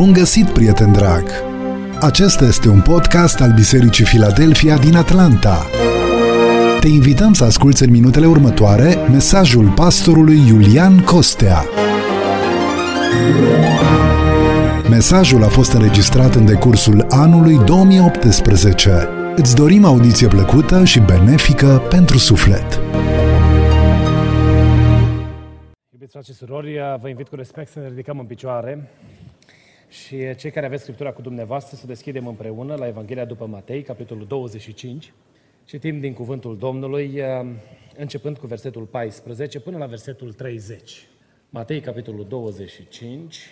Bun găsit, prieten drag! Acesta este un podcast al Bisericii Filadelfia din Atlanta. Te invităm să asculți în minutele următoare mesajul pastorului Iulian Costea. Mesajul a fost înregistrat în decursul anului 2018. Îți dorim audiție plăcută și benefică pentru suflet. Iubiți frate și surori, vă invit cu respect să ne ridicăm în picioare și cei care aveți Scriptura cu dumneavoastră să deschidem împreună la Evanghelia după Matei, capitolul 25. Citim din cuvântul Domnului, începând cu versetul 14 până la versetul 30. Matei, capitolul 25,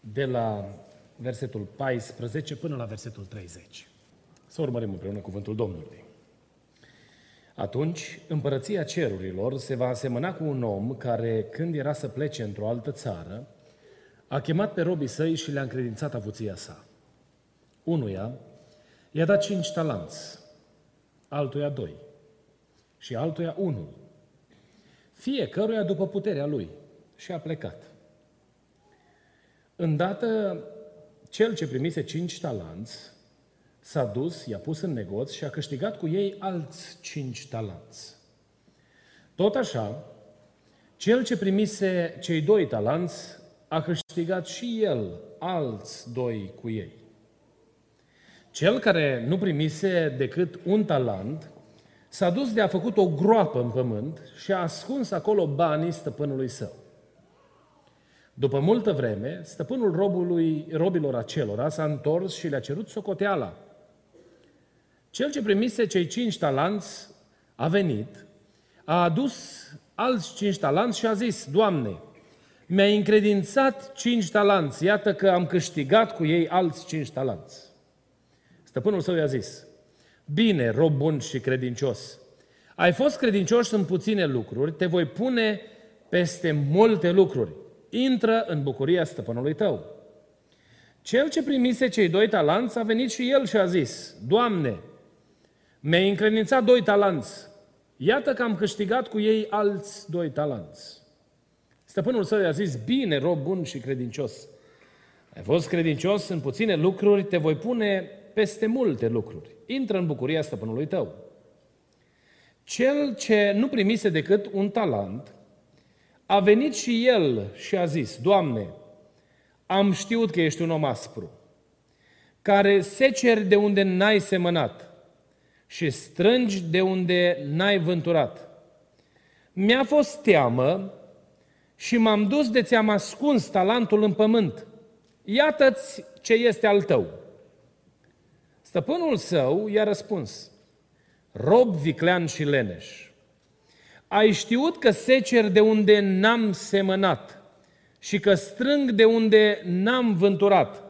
de la versetul 14 până la versetul 30. Să urmărim împreună cuvântul Domnului. Atunci, împărăția cerurilor se va asemăna cu un om care, când era să plece într-o altă țară, a chemat pe robii săi și le-a încredințat avuția sa. Unuia i-a dat cinci talanți, altuia doi și altuia unul, fiecăruia după puterea lui și a plecat. Îndată, cel ce primise cinci talanți s-a dus, i-a pus în negoț și a câștigat cu ei alți cinci talanți. Tot așa, cel ce primise cei doi talanți a câștigat și el alți doi cu ei. Cel care nu primise decât un talent, s-a dus de a făcut o groapă în pământ și a ascuns acolo banii stăpânului său. După multă vreme, stăpânul robului, robilor acelora s-a întors și le-a cerut socoteala. Cel ce primise cei cinci talanți a venit, a adus alți cinci talanți și a zis, Doamne, mi-ai încredințat cinci talanți, iată că am câștigat cu ei alți cinci talanți. Stăpânul său i-a zis, bine, rob bun și credincios, ai fost credincios în puține lucruri, te voi pune peste multe lucruri. Intră în bucuria stăpânului tău. Cel ce primise cei doi talanți a venit și el și a zis, Doamne, mi-ai încredințat doi talanți, iată că am câștigat cu ei alți doi talanți. Stăpânul său i-a zis, bine, rob bun și credincios. Ai fost credincios în puține lucruri, te voi pune peste multe lucruri. Intră în bucuria stăpânului tău. Cel ce nu primise decât un talent, a venit și el și a zis, Doamne, am știut că ești un om aspru, care seceri de unde n-ai semănat și strângi de unde n-ai vânturat. Mi-a fost teamă și m-am dus de ți-am ascuns talentul în pământ. Iată-ți ce este al tău. Stăpânul său i-a răspuns, rob viclean și leneș, ai știut că secer de unde n-am semănat și că strâng de unde n-am vânturat.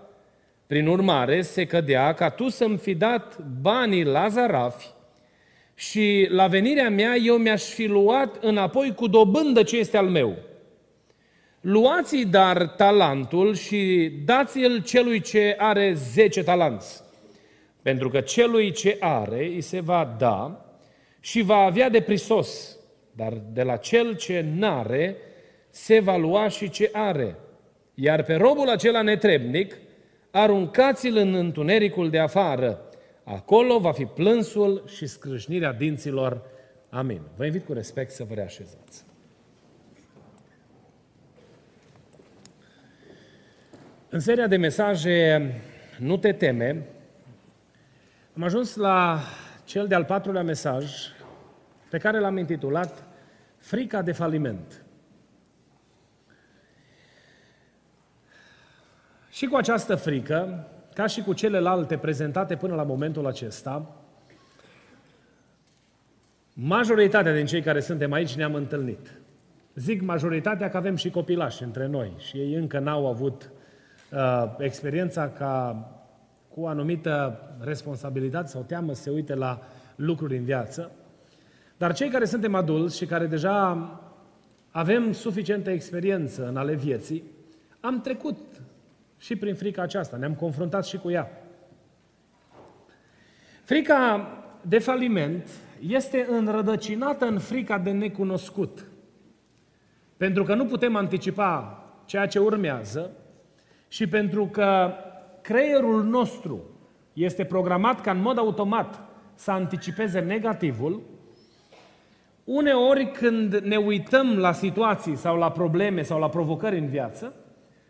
Prin urmare, se cădea ca tu să-mi fi dat banii la zarafi și la venirea mea eu mi-aș fi luat înapoi cu dobândă ce este al meu. Luați-i dar talentul și dați-l celui ce are zece talanți. Pentru că celui ce are îi se va da și va avea de prisos, dar de la cel ce n-are se va lua și ce are. Iar pe robul acela netrebnic aruncați-l în întunericul de afară. Acolo va fi plânsul și scrâșnirea dinților. Amin. Vă invit cu respect să vă reașezați. În seria de mesaje Nu te teme, am ajuns la cel de-al patrulea mesaj pe care l-am intitulat Frica de faliment. Și cu această frică, ca și cu celelalte prezentate până la momentul acesta, majoritatea din cei care suntem aici ne-am întâlnit. Zic majoritatea că avem și copilași între noi și ei încă n-au avut uh, experiența ca cu o anumită responsabilitate sau teamă să se uite la lucruri în viață. Dar cei care suntem adulți și care deja avem suficientă experiență în ale vieții, am trecut și prin frica aceasta, ne-am confruntat și cu ea. Frica de faliment este înrădăcinată în frica de necunoscut. Pentru că nu putem anticipa ceea ce urmează și pentru că creierul nostru este programat ca în mod automat să anticipeze negativul, uneori când ne uităm la situații sau la probleme sau la provocări în viață,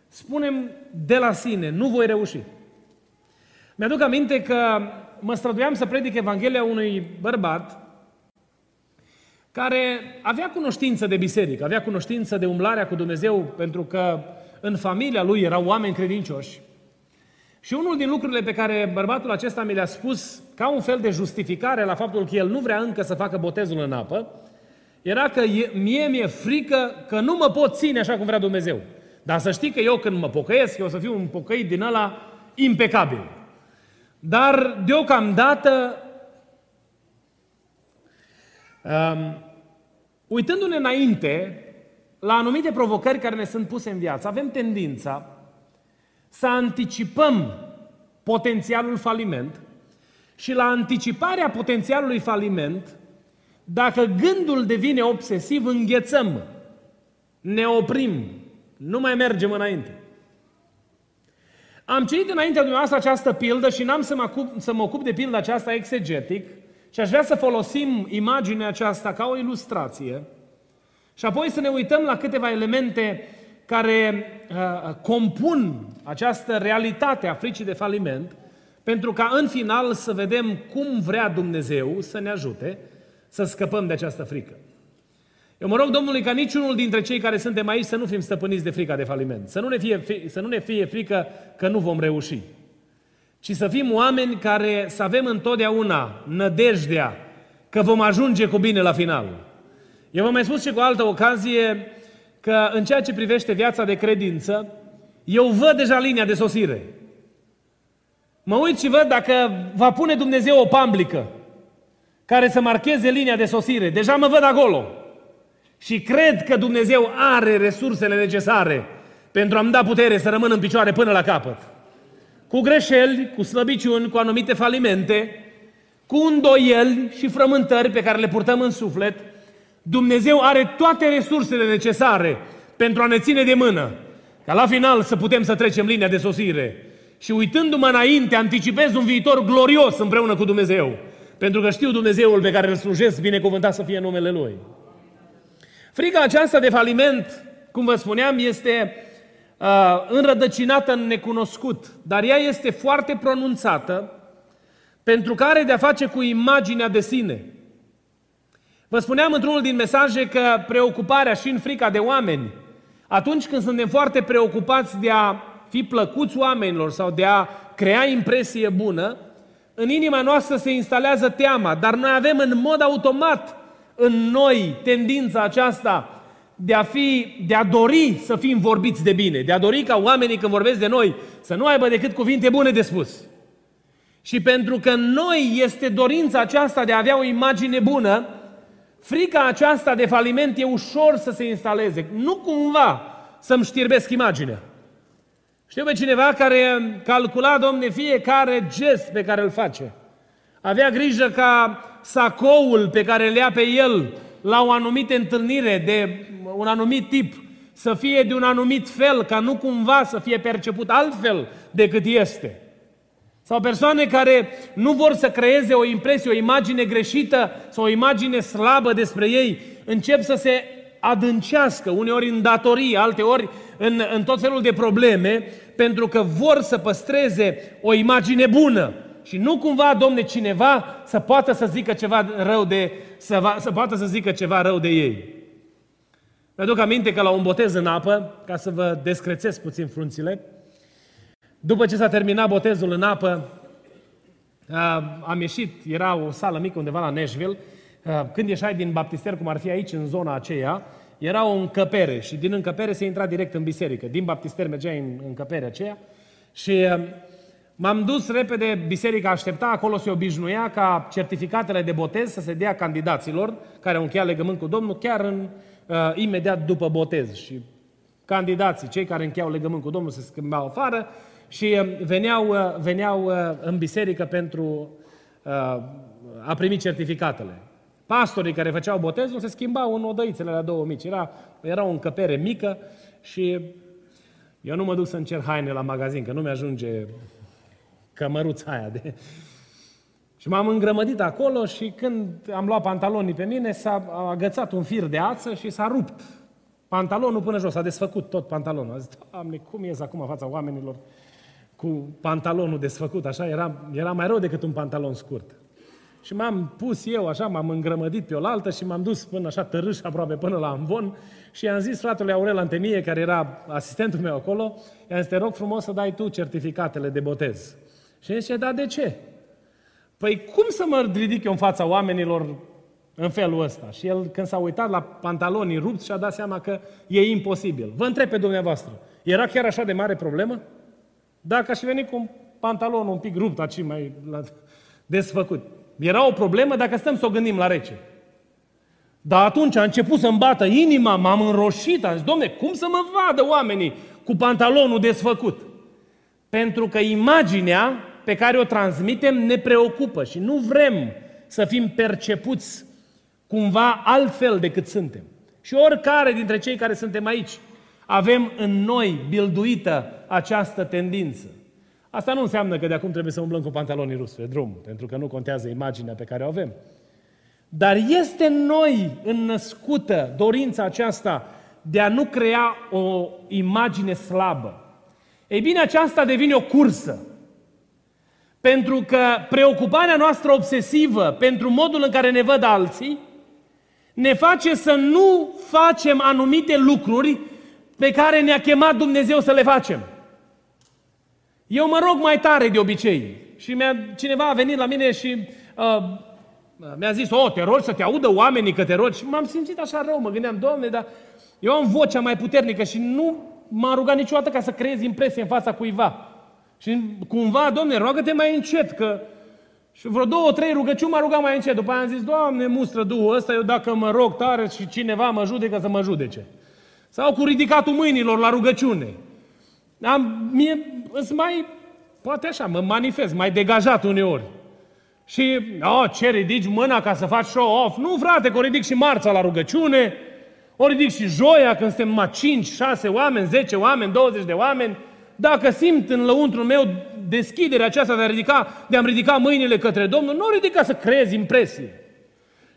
spunem de la sine, nu voi reuși. Mi-aduc aminte că mă străduiam să predic Evanghelia unui bărbat care avea cunoștință de biserică, avea cunoștință de umblarea cu Dumnezeu, pentru că în familia lui erau oameni credincioși. Și unul din lucrurile pe care bărbatul acesta mi le-a spus ca un fel de justificare la faptul că el nu vrea încă să facă botezul în apă, era că mie mi-e frică că nu mă pot ține așa cum vrea Dumnezeu. Dar să știi că eu când mă pocăiesc, eu o să fiu un pocăit din ăla impecabil. Dar deocamdată, um, uitându-ne înainte la anumite provocări care ne sunt puse în viață, avem tendința să anticipăm potențialul faliment și la anticiparea potențialului faliment, dacă gândul devine obsesiv, înghețăm, ne oprim, nu mai mergem înainte. Am citit înaintea dumneavoastră această pildă și n-am să mă, ocup, să mă ocup de pilda aceasta exegetic și aș vrea să folosim imaginea aceasta ca o ilustrație și apoi să ne uităm la câteva elemente care uh, compun această realitate a fricii de faliment, pentru ca în final să vedem cum vrea Dumnezeu să ne ajute să scăpăm de această frică. Eu mă rog Domnului ca niciunul dintre cei care suntem aici să nu fim stăpâniți de frica de faliment, să nu ne fie, să nu ne fie frică că nu vom reuși, ci să fim oameni care să avem întotdeauna nădejdea că vom ajunge cu bine la final. Eu v-am mai spus și cu altă ocazie că în ceea ce privește viața de credință, eu văd deja linia de sosire. Mă uit și văd dacă va pune Dumnezeu o pamblică care să marcheze linia de sosire. Deja mă văd acolo. Și cred că Dumnezeu are resursele necesare pentru a-mi da putere să rămân în picioare până la capăt. Cu greșeli, cu slăbiciuni, cu anumite falimente, cu îndoieli și frământări pe care le purtăm în suflet, Dumnezeu are toate resursele necesare pentru a ne ține de mână, ca la final să putem să trecem linia de sosire. Și uitându-mă înainte, anticipez un viitor glorios împreună cu Dumnezeu. Pentru că știu Dumnezeul pe care îl slujesc, binecuvântat să fie numele Lui. Frica aceasta de faliment, cum vă spuneam, este uh, înrădăcinată în necunoscut, dar ea este foarte pronunțată pentru că are de-a face cu imaginea de sine. Vă spuneam într-unul din mesaje că preocuparea și în frica de oameni, atunci când suntem foarte preocupați de a fi plăcuți oamenilor sau de a crea impresie bună, în inima noastră se instalează teama, dar noi avem în mod automat în noi tendința aceasta de a, fi, de a dori să fim vorbiți de bine, de a dori ca oamenii când vorbesc de noi să nu aibă decât cuvinte bune de spus. Și pentru că în noi este dorința aceasta de a avea o imagine bună, frica aceasta de faliment e ușor să se instaleze. Nu cumva să-mi știrbesc imaginea. Știu pe cineva care calcula, domne, fiecare gest pe care îl face. Avea grijă ca sacoul pe care îl ia pe el la o anumită întâlnire de un anumit tip să fie de un anumit fel, ca nu cumva să fie perceput altfel decât este. Sau persoane care nu vor să creeze o impresie, o imagine greșită sau o imagine slabă despre ei, încep să se adâncească, uneori în datorii, alteori în, în tot felul de probleme, pentru că vor să păstreze o imagine bună. Și nu cumva, domne, cineva să poată să zică ceva rău de, să, va, să poată să zică ceva rău de ei. Mi-aduc aminte că la un botez în apă, ca să vă descrețesc puțin frunțile, după ce s-a terminat botezul în apă, am ieșit, era o sală mică undeva la Nashville, când ieșai din baptister, cum ar fi aici, în zona aceea, era o încăpere și din încăpere se intra direct în biserică. Din baptister mergeai în încăperea aceea și m-am dus repede, biserica aștepta, acolo se obișnuia ca certificatele de botez să se dea candidaților care au încheiat legământ cu Domnul chiar în, uh, imediat după botez. Și candidații, cei care încheiau legământ cu Domnul, se schimbau afară și veneau, veneau în biserică pentru a primi certificatele. Pastorii care făceau botezul se schimbau în odăițele la două mici. Era, era o încăpere mică și Eu nu mă duc să încerc haine la magazin, că nu mi-ajunge cămăruța aia de... Și m-am îngrămădit acolo și când am luat pantalonii pe mine, s-a agățat un fir de ață și s-a rupt pantalonul până jos, a desfăcut tot pantalonul. A zis, Doamne, cum ies acum în fața oamenilor cu pantalonul desfăcut? Așa era, era mai rău decât un pantalon scurt. Și m-am pus eu așa, m-am îngrămădit pe oaltă și m-am dus până așa tărâș aproape până la Ambon și i-am zis fratele Aurel Antenie, care era asistentul meu acolo, i-am zis, te rog frumos să dai tu certificatele de botez. Și el zice, da, de ce? Păi cum să mă ridic eu în fața oamenilor în felul ăsta? Și el, când s-a uitat la pantalonii rupți, și-a dat seama că e imposibil. Vă întreb pe dumneavoastră, era chiar așa de mare problemă? Dacă aș veni cu un pantalon un pic rupt, aici mai la, desfăcut, era o problemă dacă stăm să o gândim la rece. Dar atunci a început să-mi bată inima, m-am înroșit, am zis, domne, cum să mă vadă oamenii cu pantalonul desfăcut? Pentru că imaginea pe care o transmitem ne preocupă și nu vrem să fim percepuți cumva altfel decât suntem. Și oricare dintre cei care suntem aici avem în noi bilduită această tendință. Asta nu înseamnă că de acum trebuie să umblăm cu pantalonii ruși pe drum, pentru că nu contează imaginea pe care o avem. Dar este în noi înnăscută dorința aceasta de a nu crea o imagine slabă. Ei bine, aceasta devine o cursă. Pentru că preocuparea noastră obsesivă pentru modul în care ne văd alții ne face să nu facem anumite lucruri pe care ne-a chemat Dumnezeu să le facem. Eu mă rog mai tare de obicei. Și mi-a, cineva a venit la mine și uh, mi-a zis, o, te rogi să te audă oamenii că te rogi. Și m-am simțit așa rău, mă gândeam, Doamne, dar eu am vocea mai puternică și nu m-a rugat niciodată ca să creez impresie în fața cuiva. Și cumva, Doamne, roagă-te mai încet, că și vreo două, trei rugăciuni m-a rugat mai încet. După aia am zis, Doamne, mustră Duhul ăsta, eu dacă mă rog tare și cineva mă judecă să mă judece. Sau cu ridicatul mâinilor la rugăciune. Am, mie, îți mai, poate așa, mă manifest, mai degajat uneori. Și, oh, ce ridici mâna ca să faci show-off? Nu, frate, că o ridic și marța la rugăciune, o ridic și joia când suntem numai 5, 6 oameni, 10 oameni, 20 de oameni. Dacă simt în lăuntru meu deschiderea aceasta de a ridica, de a-mi ridica mâinile către Domnul, nu o ridica să creez impresie.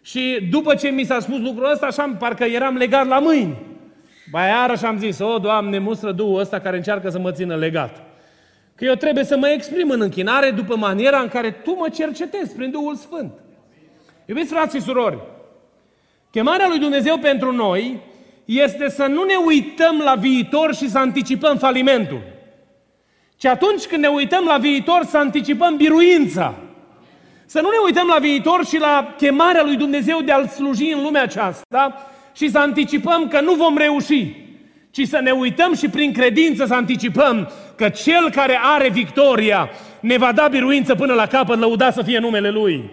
Și după ce mi s-a spus lucrul ăsta, așa parcă eram legat la mâini. Ba iarăși am zis, o, Doamne, mustră Duhul ăsta care încearcă să mă țină legat. Că eu trebuie să mă exprim în închinare după maniera în care Tu mă cercetezi prin Duhul Sfânt. Iubiți frați și surori, chemarea lui Dumnezeu pentru noi este să nu ne uităm la viitor și să anticipăm falimentul. Ci atunci când ne uităm la viitor să anticipăm biruința. Să nu ne uităm la viitor și la chemarea lui Dumnezeu de a-L sluji în lumea aceasta și să anticipăm că nu vom reuși, ci să ne uităm și prin credință să anticipăm că Cel care are victoria ne va da biruință până la capăt, lăuda să fie numele Lui.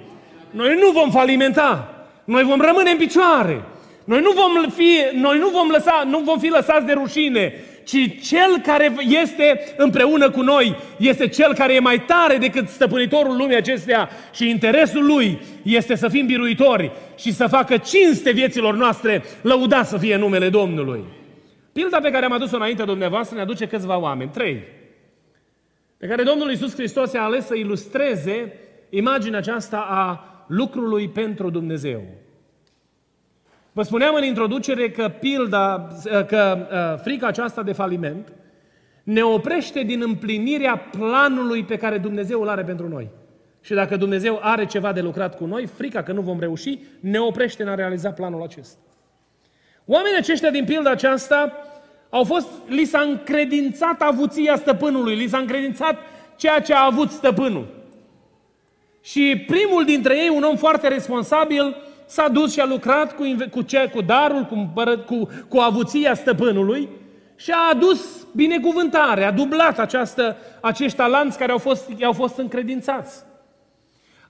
Noi nu vom falimenta, noi vom rămâne în picioare, noi nu vom fi, noi nu vom, lăsa, nu vom fi lăsați de rușine, ci cel care este împreună cu noi este cel care e mai tare decât stăpânitorul lumii acestea și interesul lui este să fim biruitori și să facă cinste vieților noastre, lăuda să fie numele Domnului. Pilda pe care am adus-o înainte dumneavoastră ne aduce câțiva oameni, trei, pe care Domnul Iisus Hristos a ales să ilustreze imaginea aceasta a lucrului pentru Dumnezeu. Vă spuneam în introducere că pilda, că uh, frica aceasta de faliment ne oprește din împlinirea planului pe care Dumnezeu îl are pentru noi. Și dacă Dumnezeu are ceva de lucrat cu noi, frica că nu vom reuși ne oprește în a realiza planul acesta. Oamenii aceștia din pilda aceasta au fost, li s-a încredințat avuția stăpânului, li s-a încredințat ceea ce a avut stăpânul. Și primul dintre ei, un om foarte responsabil, s-a dus și a lucrat cu, cu, ce, cu darul, cu, cu, cu avuția stăpânului și a adus binecuvântare, a dublat această, acești talanți care au fost, i-au fost încredințați.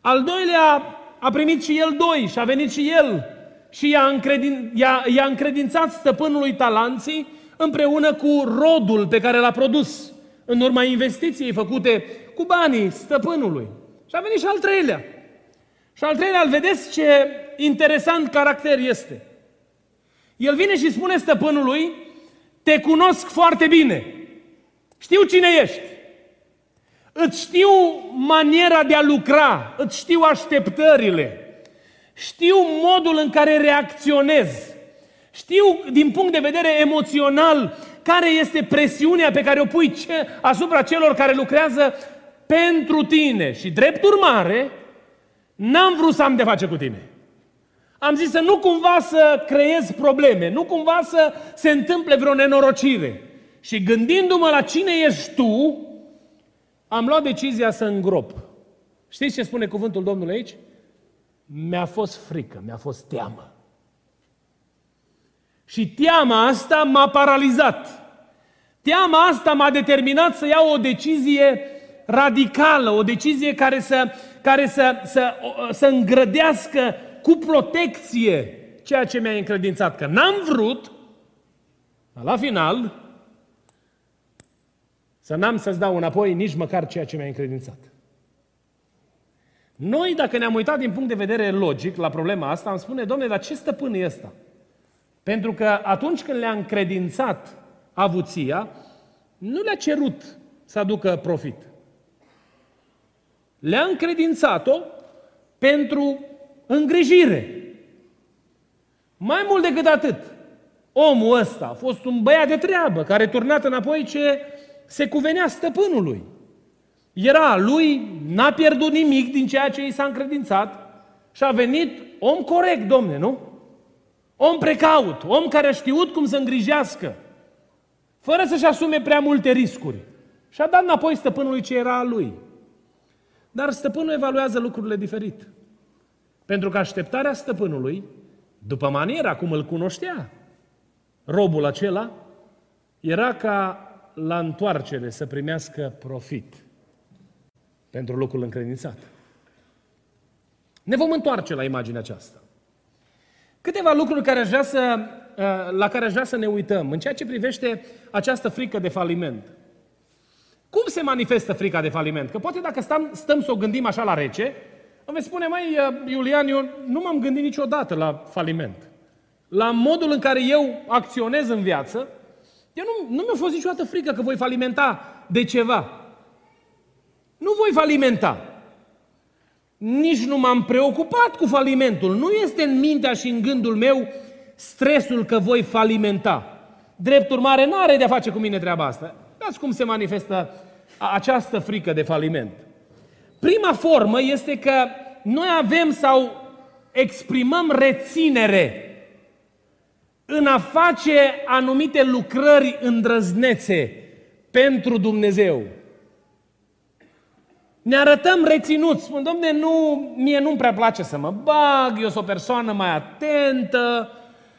Al doilea a primit și el doi și a venit și el și i-a, încredin, i-a, i-a încredințat stăpânului talanții împreună cu rodul pe care l-a produs în urma investiției făcute cu banii stăpânului. Și a venit și al treilea. Și al treilea, îl vedeți ce interesant caracter este. El vine și spune stăpânului, te cunosc foarte bine. Știu cine ești. Îți știu maniera de a lucra, îți știu așteptările, știu modul în care reacționezi, știu din punct de vedere emoțional care este presiunea pe care o pui ce, asupra celor care lucrează pentru tine. Și drept urmare, n-am vrut să am de face cu tine. Am zis să nu cumva să creez probleme, nu cumva să se întâmple vreo nenorocire. Și gândindu-mă la cine ești tu, am luat decizia să îngrop. Știți ce spune cuvântul Domnului aici? Mi-a fost frică, mi-a fost teamă. Și teama asta m-a paralizat. Teama asta m-a determinat să iau o decizie radicală, o decizie care să, care să, să, să îngrădească cu protecție ceea ce mi-a încredințat. Că n-am vrut, la final, să n-am să-ți dau înapoi nici măcar ceea ce mi-a încredințat. Noi, dacă ne-am uitat din punct de vedere logic la problema asta, am spune, domnule, dar ce stăpân e ăsta? Pentru că atunci când le-a încredințat avuția, nu le-a cerut să aducă profit. Le-a încredințat-o pentru îngrijire. Mai mult decât atât, omul ăsta a fost un băiat de treabă care turnat înapoi ce se cuvenea stăpânului. Era lui, n-a pierdut nimic din ceea ce i s-a încredințat și a venit om corect, domne, nu? Om precaut, om care a știut cum să îngrijească, fără să-și asume prea multe riscuri. Și a dat înapoi stăpânului ce era a lui. Dar stăpânul evaluează lucrurile diferit. Pentru că așteptarea stăpânului, după maniera cum îl cunoștea, robul acela, era ca la întoarcere să primească profit pentru lucrul încredințat. Ne vom întoarce la imaginea aceasta. Câteva lucruri care aș vrea să, uh, la care aș vrea să ne uităm în ceea ce privește această frică de faliment. Cum se manifestă frica de faliment? Că poate dacă stăm, stăm să o gândim așa la rece, îmi veți spune, mai uh, Iulian, eu nu m-am gândit niciodată la faliment. La modul în care eu acționez în viață, eu nu, nu mi-a fost niciodată frică că voi falimenta de ceva. Nu voi falimenta. Nici nu m-am preocupat cu falimentul. Nu este în mintea și în gândul meu stresul că voi falimenta. Drept urmare, nu are de-a face cu mine treaba asta. Dați cum se manifestă această frică de faliment. Prima formă este că noi avem sau exprimăm reținere în a face anumite lucrări îndrăznețe pentru Dumnezeu. Ne arătăm reținuți. Spun, domne, nu, mie nu-mi prea place să mă bag, eu sunt o persoană mai atentă,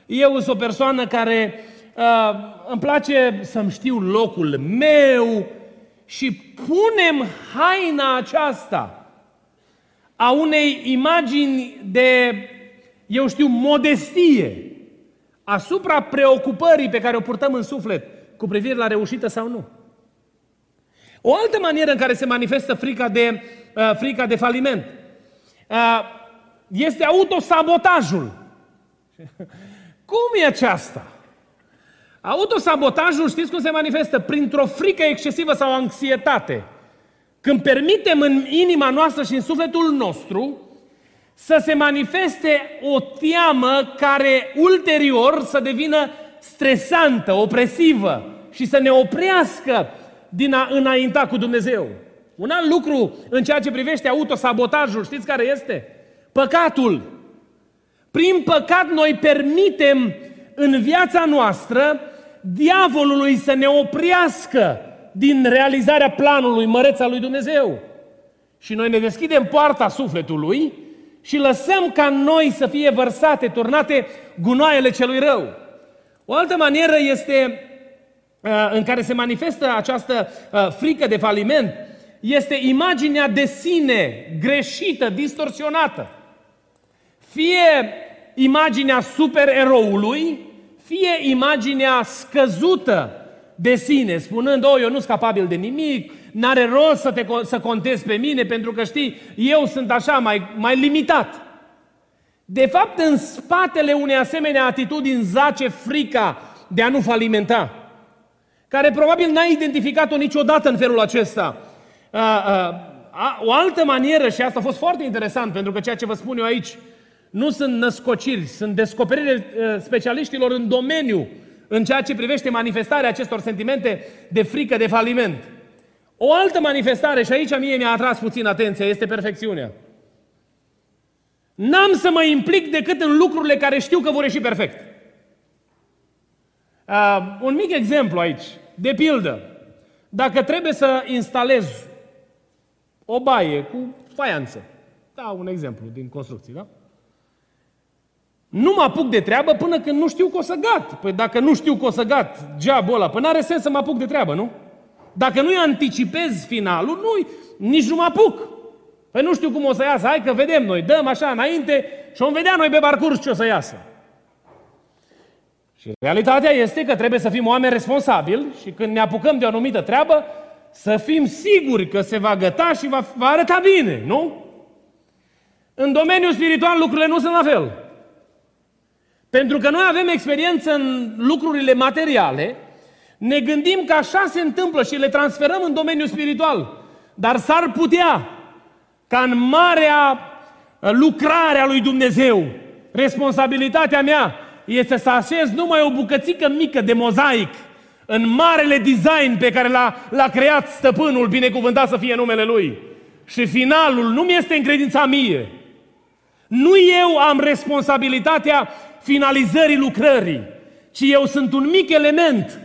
eu sunt o persoană care uh, îmi place să-mi știu locul meu și punem haina aceasta a unei imagini de, eu știu, modestie asupra preocupării pe care o purtăm în suflet cu privire la reușită sau nu. O altă manieră în care se manifestă frica de, uh, frica de faliment uh, este autosabotajul. Cum e aceasta? Autosabotajul, știți cum se manifestă? Printr-o frică excesivă sau anxietate. Când permitem în inima noastră și în sufletul nostru să se manifeste o teamă care ulterior să devină stresantă, opresivă și să ne oprească din a înainta cu Dumnezeu. Un alt lucru în ceea ce privește autosabotajul, știți care este? Păcatul. Prin păcat noi permitem în viața noastră diavolului să ne oprească din realizarea planului măreț al lui Dumnezeu. Și noi ne deschidem poarta sufletului și lăsăm ca noi să fie vărsate, turnate gunoaiele celui rău. O altă manieră este uh, în care se manifestă această uh, frică de faliment este imaginea de sine greșită, distorsionată. Fie imaginea supereroului, fie imaginea scăzută de sine, spunând, oh, eu nu sunt capabil de nimic, n-are rost să, te, să contezi pe mine, pentru că știi, eu sunt așa, mai, mai limitat. De fapt, în spatele unei asemenea atitudini zace frica de a nu falimenta. care probabil n-ai identificat-o niciodată în felul acesta. Uh, uh, o altă manieră, și asta a fost foarte interesant, pentru că ceea ce vă spun eu aici nu sunt născociri, sunt descoperiri uh, specialiștilor în domeniu, în ceea ce privește manifestarea acestor sentimente de frică, de faliment. O altă manifestare, și aici mie mi-a atras puțin atenția, este perfecțiunea. N-am să mă implic decât în lucrurile care știu că vor ieși perfect. Uh, un mic exemplu aici. De pildă, dacă trebuie să instalez o baie cu faianță, da, un exemplu din construcții, da? Nu mă apuc de treabă până când nu știu că o să gat. Păi dacă nu știu că o să gat geabul ăla, până are sens să mă apuc de treabă, nu? Dacă nu-i anticipez finalul, nu nici nu mă apuc. Păi nu știu cum o să iasă, hai că vedem noi, dăm așa înainte și vom vedea noi pe parcurs ce o să iasă. Și realitatea este că trebuie să fim oameni responsabili și când ne apucăm de o anumită treabă, să fim siguri că se va găta și va, va arăta bine, nu? În domeniul spiritual lucrurile nu sunt la fel. Pentru că noi avem experiență în lucrurile materiale, ne gândim că așa se întâmplă și le transferăm în domeniul spiritual. Dar s-ar putea ca în marea lucrare a lui Dumnezeu, responsabilitatea mea este să așez numai o bucățică mică de mozaic în marele design pe care l-a, l-a creat stăpânul, binecuvântat să fie numele Lui. Și finalul nu mi este încredința mie. Nu eu am responsabilitatea finalizării lucrării, ci eu sunt un mic element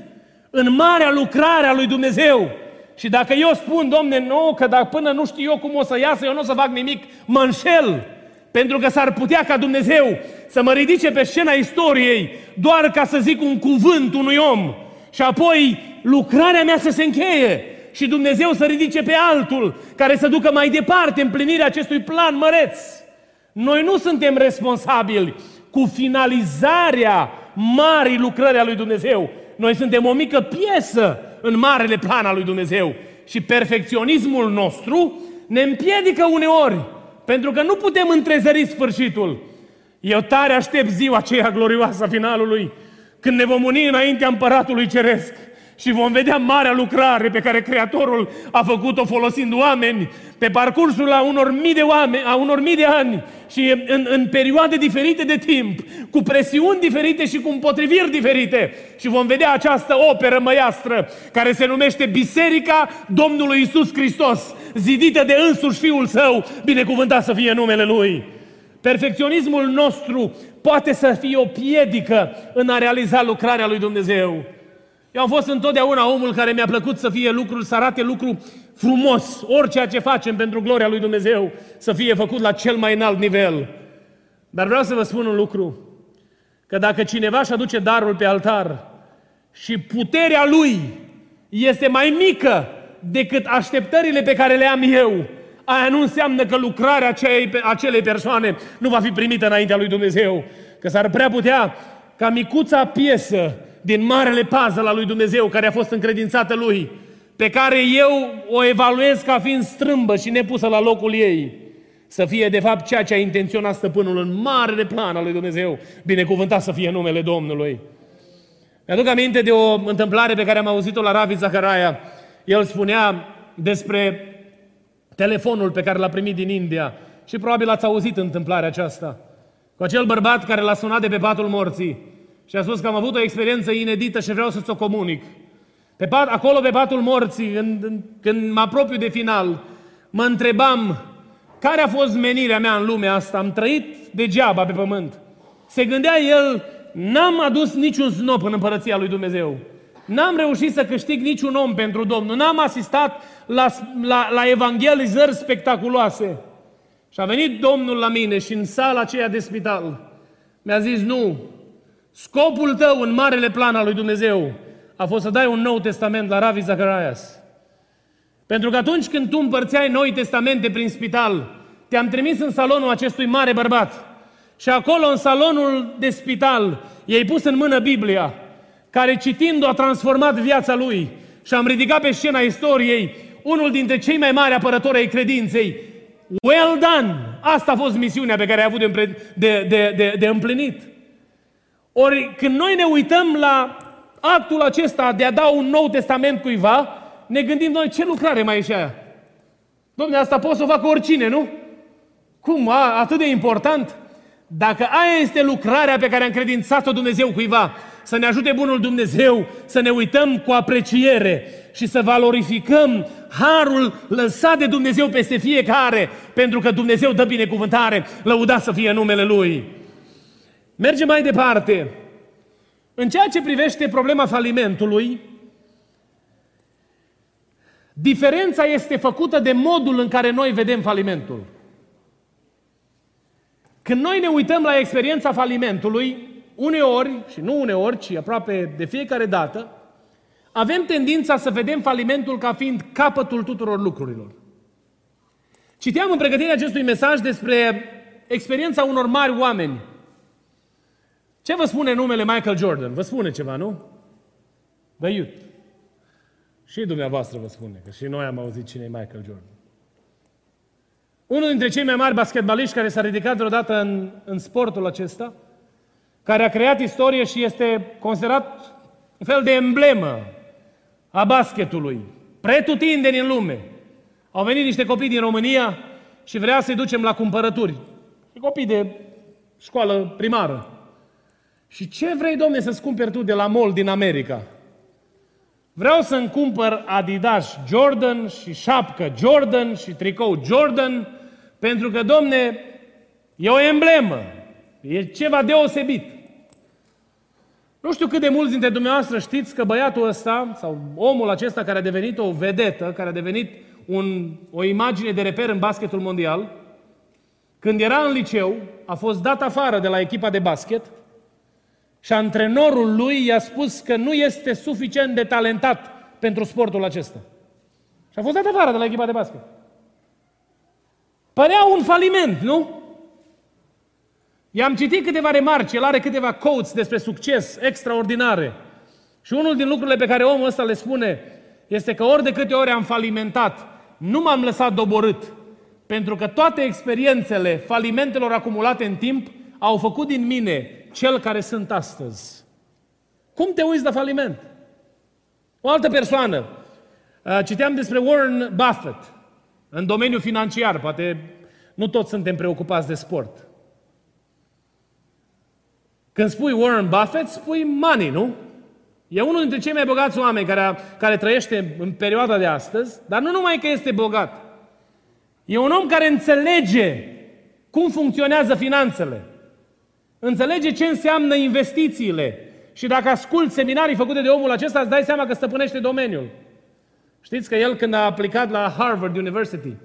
în marea lucrare a lui Dumnezeu. Și dacă eu spun, domne, nu, că dacă până nu știu eu cum o să iasă, eu nu o să fac nimic, mă înșel. Pentru că s-ar putea ca Dumnezeu să mă ridice pe scena istoriei doar ca să zic un cuvânt unui om și apoi lucrarea mea să se încheie și Dumnezeu să ridice pe altul care să ducă mai departe împlinirea acestui plan măreț. Noi nu suntem responsabili cu finalizarea marii lucrări a lui Dumnezeu. Noi suntem o mică piesă în marele plan al lui Dumnezeu. Și perfecționismul nostru ne împiedică uneori, pentru că nu putem întrezări sfârșitul. Eu tare aștept ziua aceea glorioasă a finalului, când ne vom uni înaintea împăratului ceresc și vom vedea marea lucrare pe care Creatorul a făcut-o folosind oameni pe parcursul a unor mii de oameni, a unor mii de ani și în, în perioade diferite de timp, cu presiuni diferite și cu împotriviri diferite. Și vom vedea această operă măiastră care se numește Biserica Domnului Isus Hristos, zidită de însuși Fiul Său, binecuvântat să fie numele Lui. Perfecționismul nostru poate să fie o piedică în a realiza lucrarea lui Dumnezeu. Eu am fost întotdeauna omul care mi-a plăcut să fie lucrul, să arate lucru frumos, orice ce facem pentru gloria lui Dumnezeu, să fie făcut la cel mai înalt nivel. Dar vreau să vă spun un lucru, că dacă cineva își aduce darul pe altar și puterea lui este mai mică decât așteptările pe care le am eu, aia nu înseamnă că lucrarea acelei, acelei persoane nu va fi primită înaintea lui Dumnezeu. Că s-ar prea putea ca micuța piesă din marele puzzle al lui Dumnezeu care a fost încredințată lui, pe care eu o evaluez ca fiind strâmbă și nepusă la locul ei, să fie de fapt ceea ce a intenționat stăpânul în marele plan al lui Dumnezeu, binecuvântat să fie numele Domnului. Mi-aduc aminte de o întâmplare pe care am auzit-o la Ravi Zacharaia. El spunea despre telefonul pe care l-a primit din India și probabil ați auzit întâmplarea aceasta. Cu acel bărbat care l-a sunat de pe patul morții și a spus că am avut o experiență inedită și vreau să-ți o comunic. Pe pat, acolo pe patul morții, în, când mă apropiu de final, mă întrebam care a fost menirea mea în lumea asta. Am trăit degeaba pe pământ. Se gândea el, n-am adus niciun snop în împărăția lui Dumnezeu. N-am reușit să câștig niciun om pentru Domnul. N-am asistat la, la, la evangelizări spectaculoase. Și a venit Domnul la mine și în sala aceea de spital mi-a zis, nu, scopul tău în marele plan al lui Dumnezeu a fost să dai un nou testament la Ravi Zacharias. Pentru că atunci când tu împărțeai noi testamente prin spital, te-am trimis în salonul acestui mare bărbat. Și acolo, în salonul de spital, i-ai pus în mână Biblia, care citind-o a transformat viața lui. Și am ridicat pe scena istoriei unul dintre cei mai mari apărători ai credinței. Well done! Asta a fost misiunea pe care ai avut de, de, de, de, de împlinit. Ori când noi ne uităm la actul acesta de a da un nou testament cuiva, ne gândim noi ce lucrare mai e și aia. Domne, asta pot să o facă oricine, nu? Cum? A, atât de important? Dacă aia este lucrarea pe care a încredințat-o Dumnezeu cuiva, să ne ajute Bunul Dumnezeu să ne uităm cu apreciere și să valorificăm harul lăsat de Dumnezeu peste fiecare, pentru că Dumnezeu dă binecuvântare, lăudat să fie numele Lui. Mergem mai departe. În ceea ce privește problema falimentului, diferența este făcută de modul în care noi vedem falimentul. Când noi ne uităm la experiența falimentului, uneori, și nu uneori, ci aproape de fiecare dată, avem tendința să vedem falimentul ca fiind capătul tuturor lucrurilor. Citeam în pregătirea acestui mesaj despre experiența unor mari oameni. Ce vă spune numele Michael Jordan? Vă spune ceva, nu? The Youth. Și dumneavoastră vă spune, că și noi am auzit cine e Michael Jordan. Unul dintre cei mai mari basketbaliști care s-a ridicat vreodată în, în sportul acesta, care a creat istorie și este considerat un fel de emblemă a basketului, pretutindeni în lume. Au venit niște copii din România și vrea să-i ducem la cumpărături. Copii de școală primară. Și ce vrei, domne, să-ți cumperi tu de la mall din America? Vreau să-mi cumpăr Adidas Jordan și șapcă Jordan și tricou Jordan, pentru că, domne, e o emblemă. E ceva deosebit. Nu știu cât de mulți dintre dumneavoastră știți că băiatul ăsta, sau omul acesta care a devenit o vedetă, care a devenit un, o imagine de reper în basketul mondial, când era în liceu, a fost dat afară de la echipa de basket și antrenorul lui i-a spus că nu este suficient de talentat pentru sportul acesta. Și a fost dat afară de la echipa de basket. Părea un faliment, nu? I-am citit câteva remarci, el are câteva quotes despre succes extraordinare. Și unul din lucrurile pe care omul ăsta le spune este că ori de câte ori am falimentat, nu m-am lăsat doborât, pentru că toate experiențele falimentelor acumulate în timp au făcut din mine cel care sunt astăzi. Cum te uiți la faliment? O altă persoană. Uh, citeam despre Warren Buffett în domeniul financiar. Poate nu toți suntem preocupați de sport. Când spui Warren Buffett, spui money, nu? E unul dintre cei mai bogați oameni care, a, care trăiește în perioada de astăzi, dar nu numai că este bogat. E un om care înțelege cum funcționează finanțele. Înțelege ce înseamnă investițiile. Și dacă asculți seminarii făcute de omul acesta, îți dai seama că stăpânește domeniul. Știți că el când a aplicat la Harvard University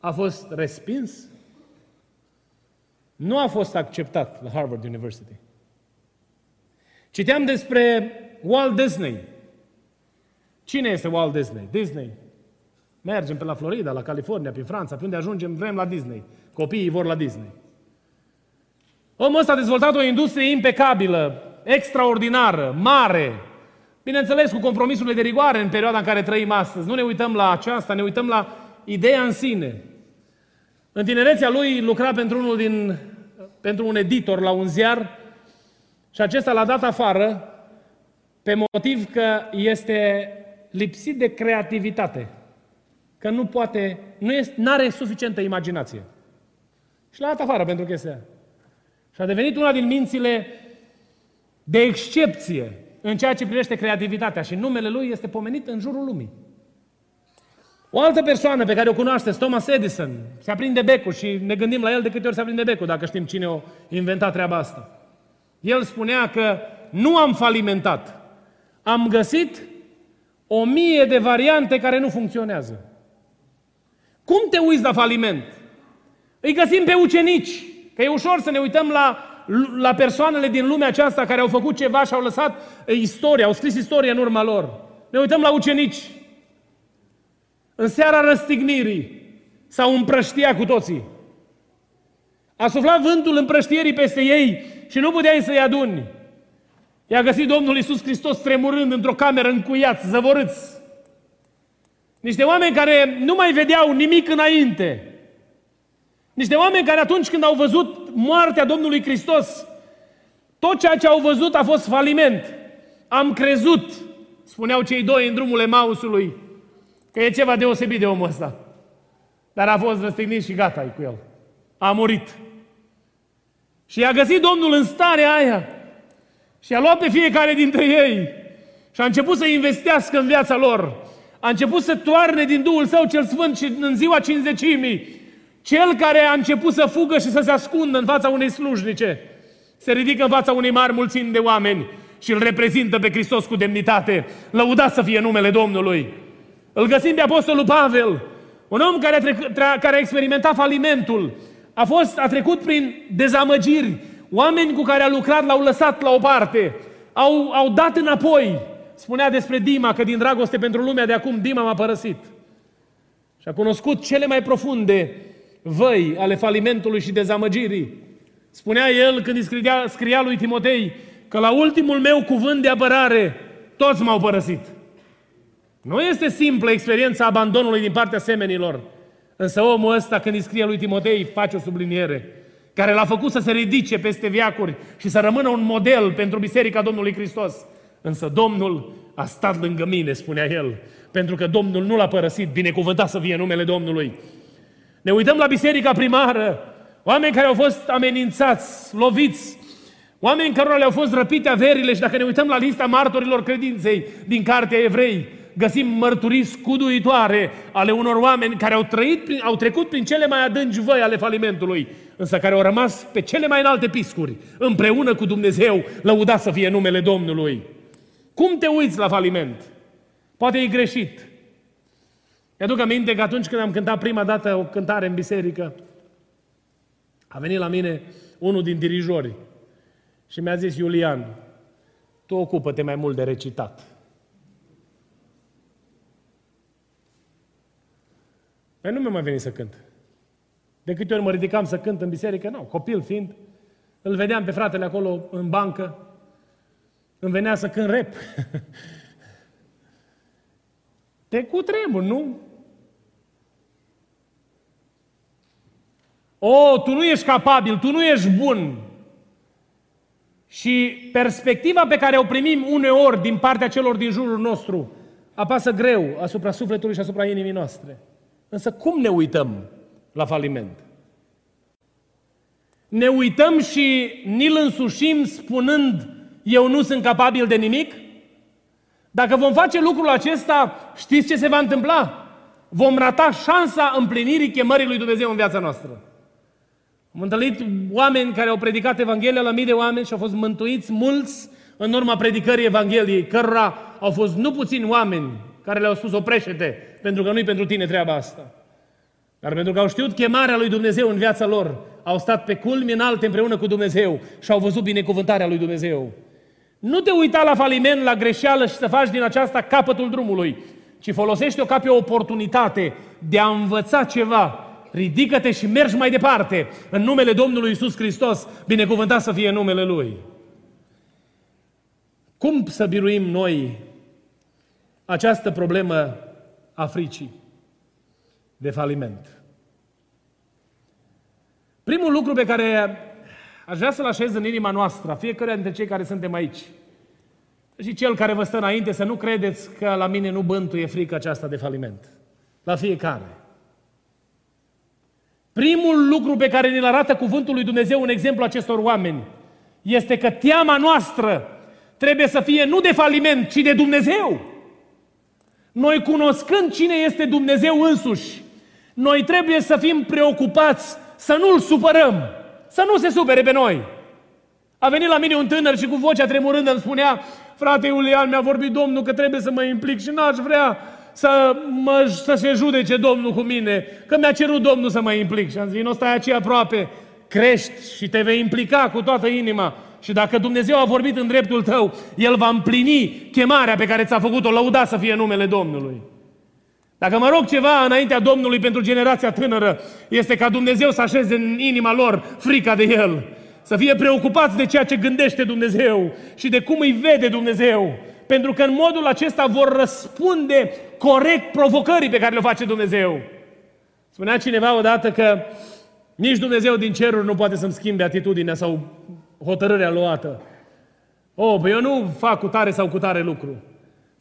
a fost respins? Nu a fost acceptat la Harvard University. Citeam despre Walt Disney. Cine este Walt Disney? Disney. Mergem pe la Florida, la California, pe Franța, pe unde ajungem, vrem la Disney. Copiii vor la Disney. Omul ăsta a dezvoltat o industrie impecabilă, extraordinară, mare. Bineînțeles, cu compromisurile de rigoare în perioada în care trăim astăzi. Nu ne uităm la aceasta, ne uităm la ideea în sine. În tinerețea lui lucra pentru, unul din, pentru un editor la un ziar și acesta l-a dat afară pe motiv că este lipsit de creativitate. Că nu poate, nu are suficientă imaginație. Și l-a dat afară pentru chestia Și a devenit una din mințile de excepție în ceea ce privește creativitatea și numele lui este pomenit în jurul lumii. O altă persoană pe care o cunoașteți, Thomas Edison, se aprinde becul și ne gândim la el de câte ori se aprinde becul, dacă știm cine a inventat treaba asta. El spunea că nu am falimentat, am găsit o mie de variante care nu funcționează. Cum te uiți la faliment? Îi găsim pe ucenici, că e ușor să ne uităm la, la persoanele din lumea aceasta care au făcut ceva și au lăsat istoria, au scris istoria în urma lor. Ne uităm la ucenici, în seara răstignirii, s-au împrăștiat cu toții. A suflat vântul împrăștierii peste ei și nu puteai să-i aduni. I-a găsit Domnul Iisus Hristos tremurând într-o cameră încuiați, zăvorâți. Niște oameni care nu mai vedeau nimic înainte. Niște oameni care atunci când au văzut moartea Domnului Hristos, tot ceea ce au văzut a fost faliment. Am crezut, spuneau cei doi în drumul Emausului, că e ceva deosebit de omul ăsta. Dar a fost răstignit și gata cu el. A murit. Și i-a găsit Domnul în starea aia. Și a luat pe fiecare dintre ei. Și a început să investească în viața lor. A început să toarne din Duhul Său cel Sfânt și în ziua cinzecimii. Cel care a început să fugă și să se ascundă în fața unei slujnice, se ridică în fața unei mari mulțimi de oameni și îl reprezintă pe Hristos cu demnitate. Lăudat să fie numele Domnului. Îl găsim pe Apostolul Pavel, un om care a, trecut, care a experimentat falimentul, a, fost, a trecut prin dezamăgiri, oameni cu care a lucrat l-au lăsat la o parte, au, au dat înapoi. Spunea despre Dima că din dragoste pentru lumea de acum Dima m-a părăsit. Și a cunoscut cele mai profunde văi ale falimentului și dezamăgirii. Spunea el când îi scria, scria lui Timotei că la ultimul meu cuvânt de apărare toți m-au părăsit. Nu este simplă experiența abandonului din partea semenilor. Însă omul ăsta, când îi scrie lui Timotei, face o subliniere care l-a făcut să se ridice peste viacuri și să rămână un model pentru Biserica Domnului Hristos. Însă Domnul a stat lângă mine, spunea el, pentru că Domnul nu l-a părăsit, binecuvântat să fie numele Domnului. Ne uităm la biserica primară, oameni care au fost amenințați, loviți, oameni cărora le-au fost răpite averile și dacă ne uităm la lista martorilor credinței din Cartea Evrei, găsim mărturii scuduitoare ale unor oameni care au, trăit prin, au trecut prin cele mai adânci văi ale falimentului, însă care au rămas pe cele mai înalte piscuri, împreună cu Dumnezeu, lăudat să fie numele Domnului. Cum te uiți la faliment? Poate e greșit. Mi-aduc aminte că atunci când am cântat prima dată o cântare în biserică, a venit la mine unul din dirijori și mi-a zis, Iulian, tu ocupă-te mai mult de recitat. Păi nu mi-a mai venit să cânt. De câte ori mă ridicam să cânt în biserică, nu, copil fiind, îl vedeam pe fratele acolo în bancă, îmi venea să cânt rap. Te cutremur, nu? O, tu nu ești capabil, tu nu ești bun. Și perspectiva pe care o primim uneori din partea celor din jurul nostru apasă greu asupra sufletului și asupra inimii noastre. Însă cum ne uităm la faliment? Ne uităm și ni-l însușim spunând eu nu sunt capabil de nimic? Dacă vom face lucrul acesta, știți ce se va întâmpla? Vom rata șansa împlinirii chemării lui Dumnezeu în viața noastră. Am întâlnit oameni care au predicat Evanghelia la mii de oameni și au fost mântuiți mulți în urma predicării Evangheliei, cărora au fost nu puțini oameni care le-au spus oprește-te, pentru că nu-i pentru tine treaba asta. Dar pentru că au știut chemarea lui Dumnezeu în viața lor, au stat pe culmi înalte împreună cu Dumnezeu și au văzut binecuvântarea lui Dumnezeu. Nu te uita la faliment, la greșeală și să faci din aceasta capătul drumului, ci folosește-o ca pe o oportunitate de a învăța ceva. Ridică-te și mergi mai departe în numele Domnului Isus Hristos, binecuvântat să fie numele Lui. Cum să biruim noi această problemă a fricii de faliment? Primul lucru pe care aș vrea să-l așez în inima noastră, fiecare dintre cei care suntem aici, și cel care vă stă înainte, să nu credeți că la mine nu bântuie frica aceasta de faliment. La fiecare. Primul lucru pe care ne-l arată cuvântul lui Dumnezeu, un exemplu acestor oameni, este că teama noastră trebuie să fie nu de faliment, ci de Dumnezeu. Noi cunoscând cine este Dumnezeu însuși, noi trebuie să fim preocupați să nu-L supărăm, să nu se supere pe noi. A venit la mine un tânăr și cu vocea tremurândă îmi spunea, frate Iulian, mi-a vorbit Domnul că trebuie să mă implic și n-aș vrea să, mă, să se judece Domnul cu mine, că mi-a cerut Domnul să mă implic. Și am zis, nu stai aici aproape, crești și te vei implica cu toată inima. Și dacă Dumnezeu a vorbit în dreptul tău, El va împlini chemarea pe care ți-a făcut-o, lăuda să fie numele Domnului. Dacă mă rog ceva înaintea Domnului pentru generația tânără, este ca Dumnezeu să așeze în inima lor frica de El. Să fie preocupați de ceea ce gândește Dumnezeu și de cum îi vede Dumnezeu. Pentru că în modul acesta vor răspunde corect provocării pe care le face Dumnezeu. Spunea cineva odată că nici Dumnezeu din ceruri nu poate să-mi schimbe atitudinea sau hotărârea luată. Oh, păi eu nu fac cu tare sau cu tare lucru.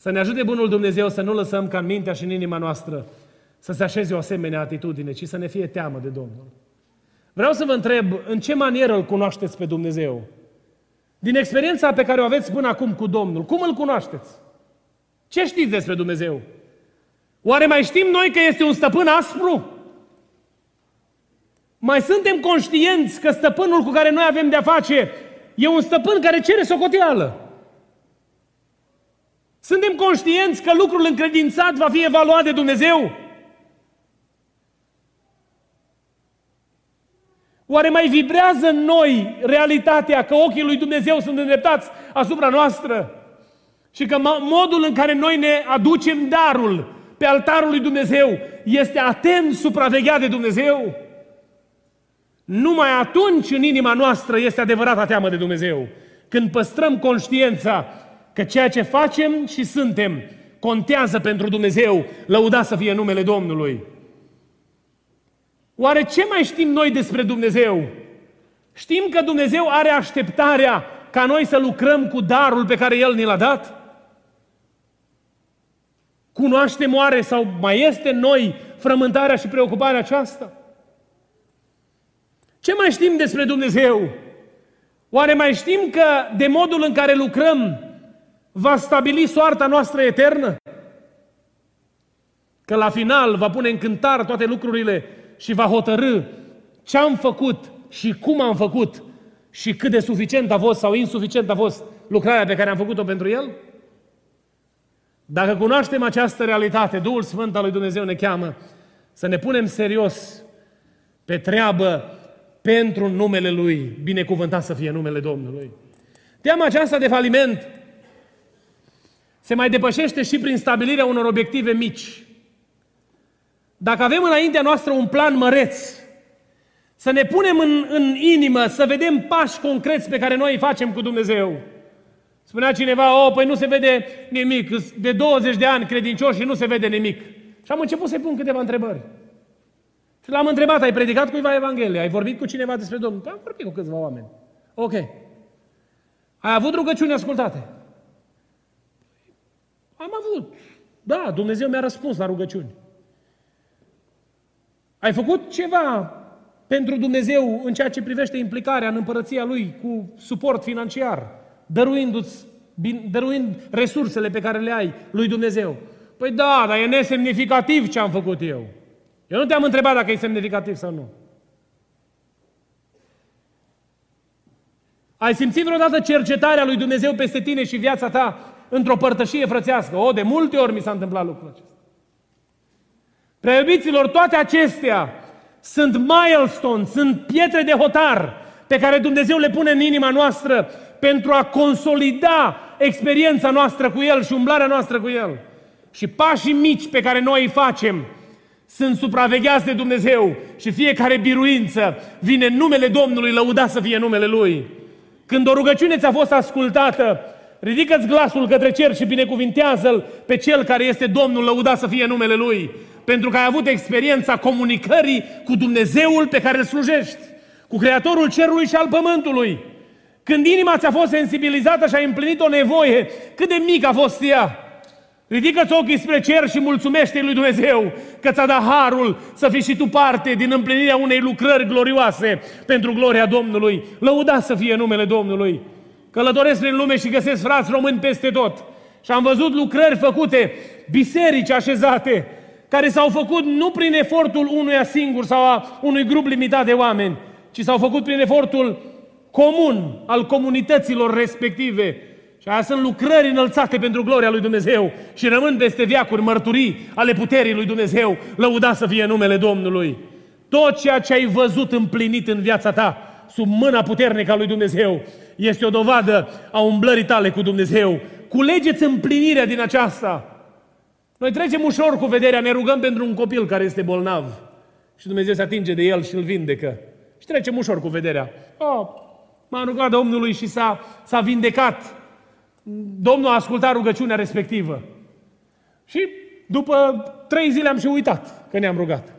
Să ne ajute Bunul Dumnezeu să nu lăsăm ca în mintea și în inima noastră să se așeze o asemenea atitudine, ci să ne fie teamă de Domnul. Vreau să vă întreb, în ce manieră îl cunoașteți pe Dumnezeu? Din experiența pe care o aveți până acum cu Domnul, cum îl cunoașteți? Ce știți despre Dumnezeu? Oare mai știm noi că este un stăpân aspru? Mai suntem conștienți că stăpânul cu care noi avem de-a face e un stăpân care cere socoteală? Suntem conștienți că lucrul încredințat va fi evaluat de Dumnezeu? Oare mai vibrează în noi realitatea că ochii lui Dumnezeu sunt îndreptați asupra noastră? Și că modul în care noi ne aducem darul pe altarul lui Dumnezeu este atent supravegheat de Dumnezeu? Numai atunci în inima noastră este adevărata teamă de Dumnezeu. Când păstrăm conștiința că ceea ce facem și suntem contează pentru Dumnezeu, lăuda să fie numele Domnului. Oare ce mai știm noi despre Dumnezeu? Știm că Dumnezeu are așteptarea ca noi să lucrăm cu darul pe care El ni l-a dat? Cunoaștem oare sau mai este în noi frământarea și preocuparea aceasta? Ce mai știm despre Dumnezeu? Oare mai știm că de modul în care lucrăm va stabili soarta noastră eternă? Că la final va pune în cântar toate lucrurile și va hotărâ ce am făcut și cum am făcut și cât de suficient a fost sau insuficient a fost lucrarea pe care am făcut-o pentru El? Dacă cunoaștem această realitate, Duhul Sfânt al lui Dumnezeu ne cheamă să ne punem serios pe treabă pentru numele Lui, binecuvântat să fie numele Domnului. Teama aceasta de faliment se mai depășește și prin stabilirea unor obiective mici. Dacă avem înaintea noastră un plan măreț, să ne punem în, în inimă, să vedem pași concreți pe care noi îi facem cu Dumnezeu. Spunea cineva, o, păi nu se vede nimic, de 20 de ani credincioși și nu se vede nimic. Și am început să-i pun câteva întrebări. Și l-am întrebat, ai predicat cuiva Evanghelie? Ai vorbit cu cineva despre Domnul? Păi am vorbit cu câțiva oameni. Ok. Ai avut rugăciuni ascultate? Am avut. Da, Dumnezeu mi-a răspuns la rugăciuni. Ai făcut ceva pentru Dumnezeu în ceea ce privește implicarea în împărăția Lui cu suport financiar, dăruindu-ți, dăruind resursele pe care le ai lui Dumnezeu. Păi da, dar e nesemnificativ ce am făcut eu. Eu nu te-am întrebat dacă e semnificativ sau nu. Ai simțit vreodată cercetarea lui Dumnezeu peste tine și viața ta într-o părtășie frățească? O, de multe ori mi s-a întâmplat lucrul acesta. Preiubiților, toate acestea sunt milestone, sunt pietre de hotar pe care Dumnezeu le pune în inima noastră pentru a consolida experiența noastră cu El și umblarea noastră cu El. Și pașii mici pe care noi îi facem sunt supravegheați de Dumnezeu și fiecare biruință vine în numele Domnului, lăuda să fie numele Lui. Când o rugăciune ți-a fost ascultată, ridică-ți glasul către cer și binecuvintează-L pe Cel care este Domnul, lăuda să fie numele Lui. Pentru că ai avut experiența comunicării cu Dumnezeul pe care îl slujești, cu Creatorul Cerului și al Pământului. Când inima ți-a fost sensibilizată și a împlinit o nevoie, cât de mică a fost ea, Ridică-ți ochii spre cer și mulțumește lui Dumnezeu că ți-a dat harul să fii și tu parte din împlinirea unei lucrări glorioase pentru gloria Domnului. Lăuda să fie numele Domnului. Călătoresc prin lume și găsesc frați români peste tot. Și am văzut lucrări făcute, biserici așezate, care s-au făcut nu prin efortul unuia singur sau a unui grup limitat de oameni, ci s-au făcut prin efortul comun al comunităților respective, și aia sunt lucrări înălțate pentru gloria lui Dumnezeu și rămân peste viacuri mărturii ale puterii lui Dumnezeu, lăuda să fie numele Domnului. Tot ceea ce ai văzut împlinit în viața ta, sub mâna puternică a lui Dumnezeu, este o dovadă a umblării tale cu Dumnezeu. Culegeți împlinirea din aceasta. Noi trecem ușor cu vederea, ne rugăm pentru un copil care este bolnav și Dumnezeu se atinge de el și îl vindecă. Și trecem ușor cu vederea. Oh, m-a rugat Domnului și s-a, s-a vindecat Domnul a ascultat rugăciunea respectivă. Și după trei zile am și uitat că ne-am rugat.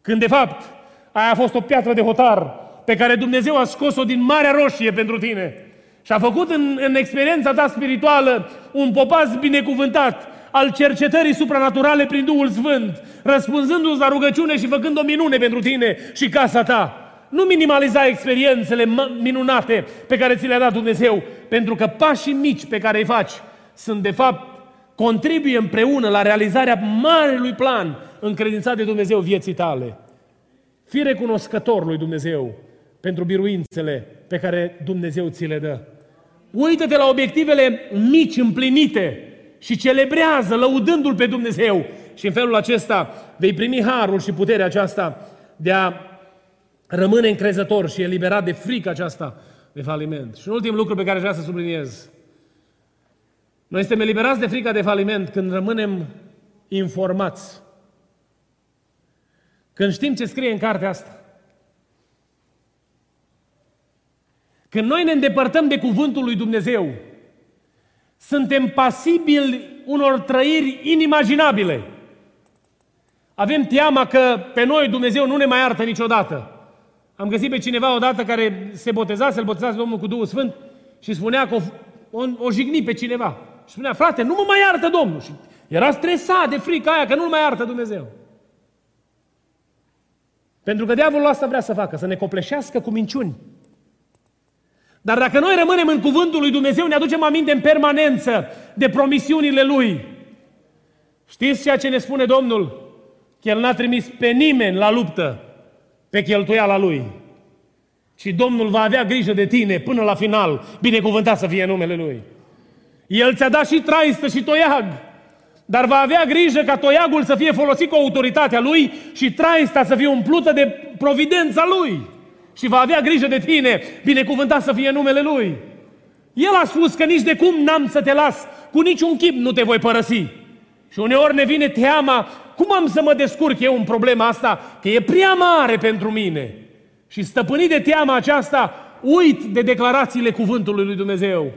Când de fapt aia a fost o piatră de hotar pe care Dumnezeu a scos-o din Marea Roșie pentru tine Și a făcut în, în experiența ta spirituală un popas binecuvântat al cercetării supranaturale prin Duhul Sfânt, răspunzându-ți la rugăciune și făcând o minune pentru tine și casa ta. Nu minimaliza experiențele minunate pe care ți le-a dat Dumnezeu, pentru că pașii mici pe care îi faci sunt de fapt contribuie împreună la realizarea marelui plan încredințat de Dumnezeu vieții tale. Fii recunoscător lui Dumnezeu pentru biruințele pe care Dumnezeu ți le dă. Uită-te la obiectivele mici împlinite și celebrează lăudându-L pe Dumnezeu. Și în felul acesta vei primi harul și puterea aceasta de a rămâne încrezător și eliberat de frică aceasta de faliment. Și un ultim lucru pe care vreau să subliniez. Noi suntem eliberați de frica de faliment când rămânem informați. Când știm ce scrie în cartea asta. Când noi ne îndepărtăm de cuvântul lui Dumnezeu, suntem pasibili unor trăiri inimaginabile. Avem teama că pe noi Dumnezeu nu ne mai iartă niciodată. Am găsit pe cineva odată care se boteza, se boteza Domnul cu Duhul Sfânt și spunea că o, o, o jigni pe cineva. Și spunea, frate, nu mă mai iartă Domnul. Și era stresat de frica aia că nu-L mai iartă Dumnezeu. Pentru că diavolul asta vrea să facă, să ne copleșească cu minciuni. Dar dacă noi rămânem în cuvântul lui Dumnezeu, ne aducem aminte în permanență de promisiunile Lui. Știți ceea ce ne spune Domnul? Că El n-a trimis pe nimeni la luptă pe cheltuiala Lui. Și Domnul va avea grijă de tine până la final. Binecuvântat să fie numele Lui. El ți-a dat și traistă și toiag. Dar va avea grijă ca toiagul să fie folosit cu autoritatea Lui și traista să fie umplută de providența Lui și va avea grijă de tine, binecuvântat să fie numele Lui. El a spus că nici de cum n-am să te las, cu niciun chip nu te voi părăsi. Și uneori ne vine teama, cum am să mă descurc eu în problema asta, că e prea mare pentru mine. Și stăpânit de teama aceasta, uit de declarațiile cuvântului lui Dumnezeu.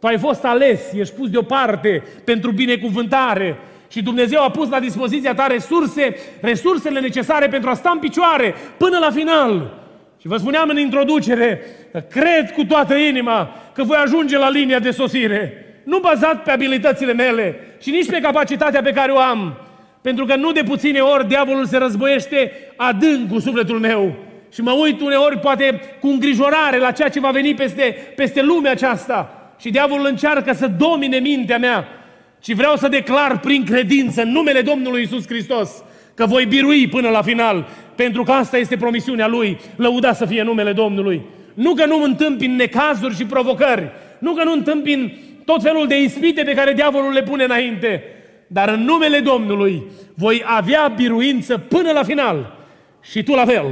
Tu ai fost ales, ești pus deoparte pentru binecuvântare și Dumnezeu a pus la dispoziția ta resurse, resursele necesare pentru a sta în picioare până la final. Și vă spuneam în introducere că cred cu toată inima că voi ajunge la linia de sosire. Nu bazat pe abilitățile mele și nici pe capacitatea pe care o am. Pentru că nu de puține ori diavolul se războiește adânc cu sufletul meu. Și mă uit uneori poate cu îngrijorare la ceea ce va veni peste, peste lumea aceasta. Și diavolul încearcă să domine mintea mea. Și vreau să declar prin credință în numele Domnului Isus Hristos că voi birui până la final pentru că asta este promisiunea Lui, lăuda să fie numele Domnului. Nu că nu întâmpin necazuri și provocări, nu că nu întâmpin tot felul de ispite pe care diavolul le pune înainte, dar în numele Domnului voi avea biruință până la final. Și tu la fel.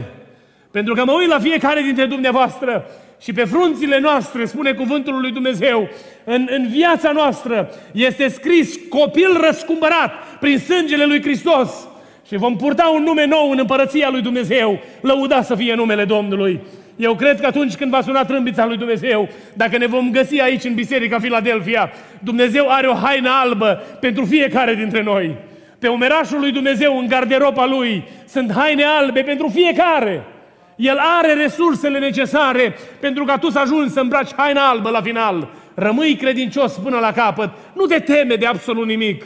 Pentru că mă uit la fiecare dintre dumneavoastră și pe frunțile noastre, spune cuvântul lui Dumnezeu, în, în viața noastră este scris copil răscumpărat prin sângele lui Hristos. Și vom purta un nume nou în împărăția lui Dumnezeu. Lăuda să fie numele Domnului. Eu cred că atunci când va suna trâmbița lui Dumnezeu, dacă ne vom găsi aici în Biserica Filadelfia, Dumnezeu are o haină albă pentru fiecare dintre noi. Pe umerașul lui Dumnezeu, în garderoba lui, sunt haine albe pentru fiecare. El are resursele necesare pentru ca tu să ajungi să îmbraci haina albă la final. Rămâi credincios până la capăt. Nu te teme de absolut nimic.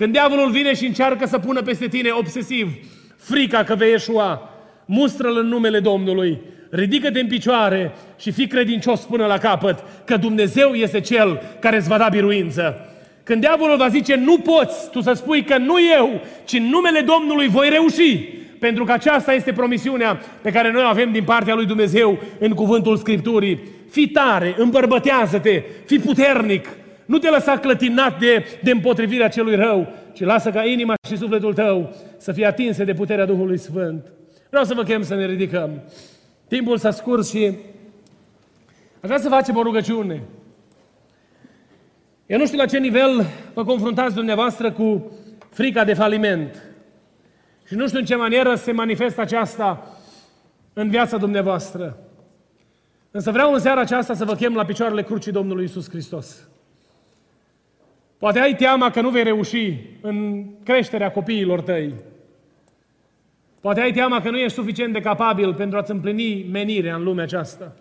Când diavolul vine și încearcă să pună peste tine obsesiv frica că vei eșua, mustră-l în numele Domnului, ridică-te în picioare și fii credincios până la capăt, că Dumnezeu este Cel care îți va da biruință. Când diavolul va zice, nu poți, tu să spui că nu eu, ci în numele Domnului voi reuși, pentru că aceasta este promisiunea pe care noi o avem din partea lui Dumnezeu în cuvântul Scripturii. Fii tare, îmbărbătează-te, fii puternic, nu te lăsa clătinat de, de împotrivirea celui rău, ci lasă ca inima și sufletul tău să fie atinse de puterea Duhului Sfânt. Vreau să vă chem să ne ridicăm. Timpul s-a scurs și aș vrea să facem o rugăciune. Eu nu știu la ce nivel vă confruntați dumneavoastră cu frica de faliment. Și nu știu în ce manieră se manifestă aceasta în viața dumneavoastră. Însă vreau în seara aceasta să vă chem la picioarele crucii Domnului Isus Hristos. Poate ai teama că nu vei reuși în creșterea copiilor tăi. Poate ai teama că nu ești suficient de capabil pentru a-ți împlini menirea în lumea aceasta.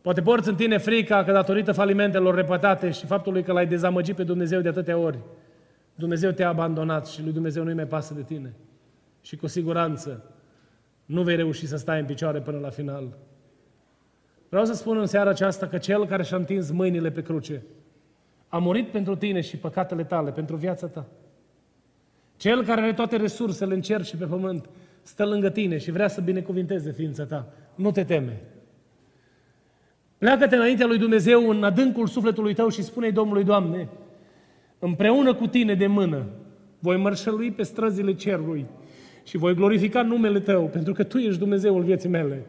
Poate porți în tine frica că datorită falimentelor repetate și faptului că l-ai dezamăgit pe Dumnezeu de atâtea ori, Dumnezeu te-a abandonat și lui Dumnezeu nu-i mai pasă de tine. Și cu siguranță nu vei reuși să stai în picioare până la final. Vreau să spun în seara aceasta că Cel care și-a întins mâinile pe cruce a murit pentru tine și păcatele tale, pentru viața ta. Cel care are toate resursele în cer și pe pământ stă lângă tine și vrea să binecuvinteze ființa ta. Nu te teme. Pleacă-te înaintea lui Dumnezeu în adâncul sufletului tău și spune-i Domnului, Doamne, împreună cu tine de mână, voi mărșălui pe străzile cerului și voi glorifica numele Tău, pentru că Tu ești Dumnezeul vieții mele.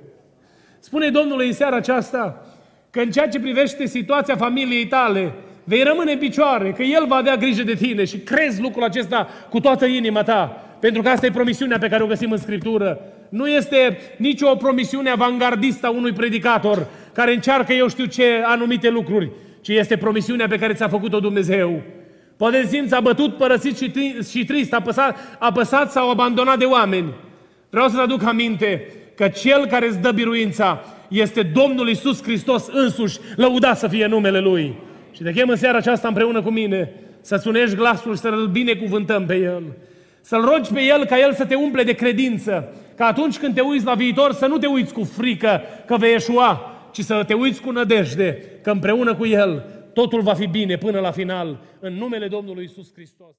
Spune Domnului în seara aceasta că în ceea ce privește situația familiei tale, vei rămâne în picioare, că El va avea grijă de tine și crezi lucrul acesta cu toată inima ta, pentru că asta e promisiunea pe care o găsim în Scriptură. Nu este nicio promisiune avangardistă a unui predicator care încearcă eu știu ce anumite lucruri, ci este promisiunea pe care ți-a făcut-o Dumnezeu. Poate simți abătut, părăsit și, și trist, apăsat, apăsat sau abandonat de oameni. Vreau să-ți aduc aminte că Cel care îți dă biruința este Domnul Isus Hristos însuși, lăudat să fie numele Lui. Și te chem în seara aceasta împreună cu mine să-ți unești glasul și să-L binecuvântăm pe El. Să-L rogi pe El ca El să te umple de credință, ca atunci când te uiți la viitor să nu te uiți cu frică că vei eșua, ci să te uiți cu nădejde că împreună cu El totul va fi bine până la final, în numele Domnului Isus Hristos.